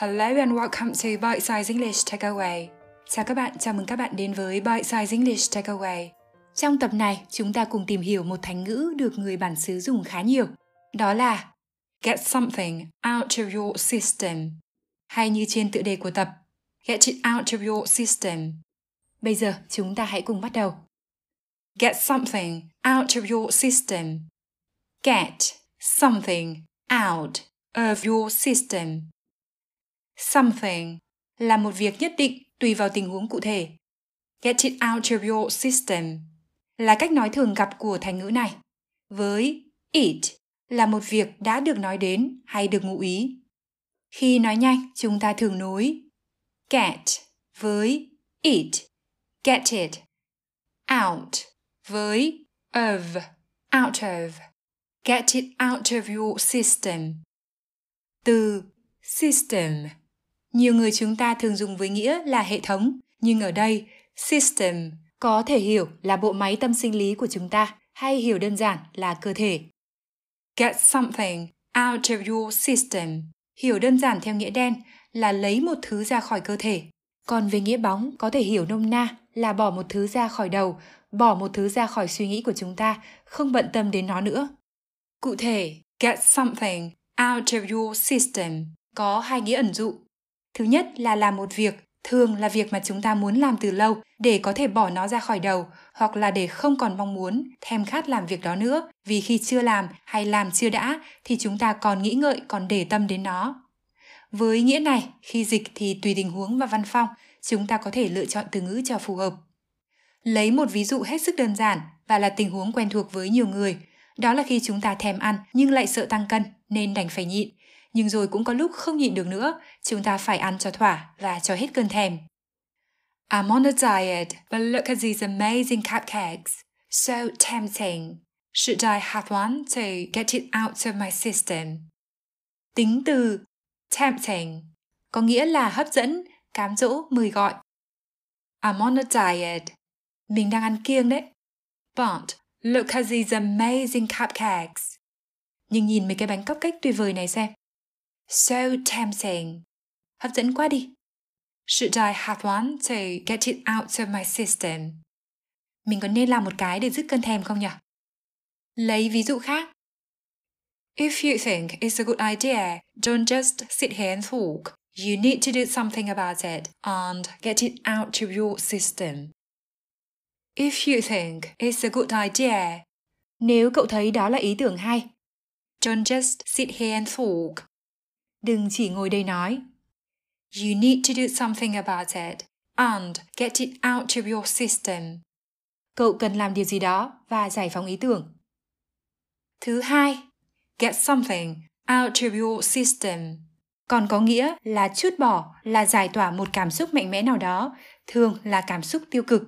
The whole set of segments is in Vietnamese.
Hello and welcome to Bite Size English Takeaway. Chào các bạn, chào mừng các bạn đến với Bite Size English Takeaway. Trong tập này, chúng ta cùng tìm hiểu một thành ngữ được người bản xứ dùng khá nhiều. Đó là Get something out of your system. Hay như trên tựa đề của tập, Get it out of your system. Bây giờ, chúng ta hãy cùng bắt đầu. Get something out of your system. Get something out of your system. Something là một việc nhất định tùy vào tình huống cụ thể. Get it out of your system là cách nói thường gặp của thành ngữ này. Với it là một việc đã được nói đến hay được ngụ ý. Khi nói nhanh, chúng ta thường nối get với it, get it. Out với of, out of. Get it out of your system. Từ system nhiều người chúng ta thường dùng với nghĩa là hệ thống, nhưng ở đây system có thể hiểu là bộ máy tâm sinh lý của chúng ta hay hiểu đơn giản là cơ thể. Get something out of your system. Hiểu đơn giản theo nghĩa đen là lấy một thứ ra khỏi cơ thể. Còn về nghĩa bóng có thể hiểu nôm na là bỏ một thứ ra khỏi đầu, bỏ một thứ ra khỏi suy nghĩ của chúng ta, không bận tâm đến nó nữa. Cụ thể, get something out of your system có hai nghĩa ẩn dụ. Thứ nhất là làm một việc, thường là việc mà chúng ta muốn làm từ lâu để có thể bỏ nó ra khỏi đầu hoặc là để không còn mong muốn, thèm khát làm việc đó nữa vì khi chưa làm hay làm chưa đã thì chúng ta còn nghĩ ngợi còn để tâm đến nó. Với nghĩa này, khi dịch thì tùy tình huống và văn phong, chúng ta có thể lựa chọn từ ngữ cho phù hợp. Lấy một ví dụ hết sức đơn giản và là tình huống quen thuộc với nhiều người, đó là khi chúng ta thèm ăn nhưng lại sợ tăng cân nên đành phải nhịn nhưng rồi cũng có lúc không nhịn được nữa, chúng ta phải ăn cho thỏa và cho hết cơn thèm. I'm on a diet, but look at these amazing cupcakes. So tempting. Should I have one to get it out of my system? Tính từ tempting có nghĩa là hấp dẫn, cám dỗ, mời gọi. I'm on a diet. Mình đang ăn kiêng đấy. But look at these amazing cupcakes. Nhưng nhìn mấy cái bánh cupcake tuyệt vời này xem. So tempting. Hấp dẫn quá đi. Should I have one to get it out of my system? Mình có nên làm một cái để dứt cơn thèm không nhỉ? Lấy ví dụ khác. If you think it's a good idea, don't just sit here and talk. You need to do something about it and get it out of your system. If you think it's a good idea, nếu cậu thấy đó là ý tưởng hay, don't just sit here and talk. Đừng chỉ ngồi đây nói. You need to do something about it and get it out of your system. Cậu cần làm điều gì đó và giải phóng ý tưởng. Thứ hai, get something out of your system. Còn có nghĩa là chút bỏ, là giải tỏa một cảm xúc mạnh mẽ nào đó, thường là cảm xúc tiêu cực,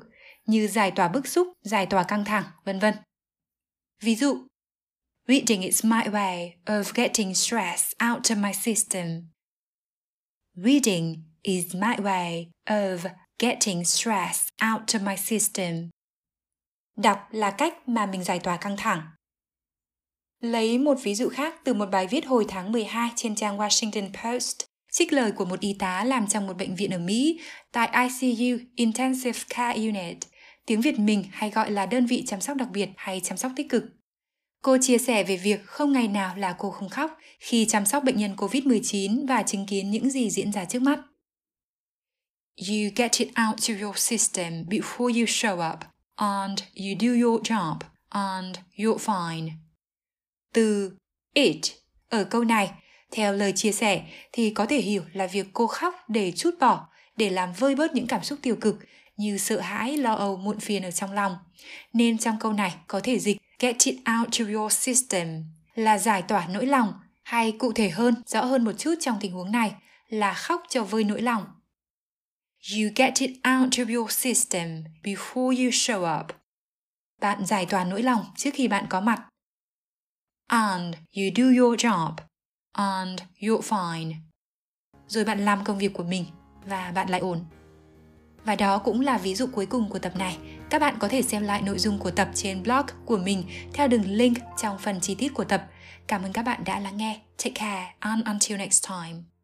như giải tỏa bức xúc, giải tỏa căng thẳng, vân vân. Ví dụ, Reading is my way of getting stress out of my system. Reading is my way of getting stress out of my system. Đọc là cách mà mình giải tỏa căng thẳng. Lấy một ví dụ khác từ một bài viết hồi tháng 12 trên trang Washington Post, trích lời của một y tá làm trong một bệnh viện ở Mỹ tại ICU Intensive Care Unit, tiếng Việt mình hay gọi là đơn vị chăm sóc đặc biệt hay chăm sóc tích cực. Cô chia sẻ về việc không ngày nào là cô không khóc khi chăm sóc bệnh nhân COVID-19 và chứng kiến những gì diễn ra trước mắt. You get it out of your system before you show up, and you do your job, and you're fine. Từ it ở câu này, theo lời chia sẻ thì có thể hiểu là việc cô khóc để chút bỏ, để làm vơi bớt những cảm xúc tiêu cực như sợ hãi, lo âu, muộn phiền ở trong lòng. Nên trong câu này có thể dịch get it out to your system là giải tỏa nỗi lòng hay cụ thể hơn, rõ hơn một chút trong tình huống này là khóc cho vơi nỗi lòng. You get it out of your system before you show up. Bạn giải tỏa nỗi lòng trước khi bạn có mặt. And you do your job. And you're fine. Rồi bạn làm công việc của mình và bạn lại ổn. Và đó cũng là ví dụ cuối cùng của tập này. Các bạn có thể xem lại nội dung của tập trên blog của mình theo đường link trong phần chi tiết của tập. Cảm ơn các bạn đã lắng nghe. Take care and until next time.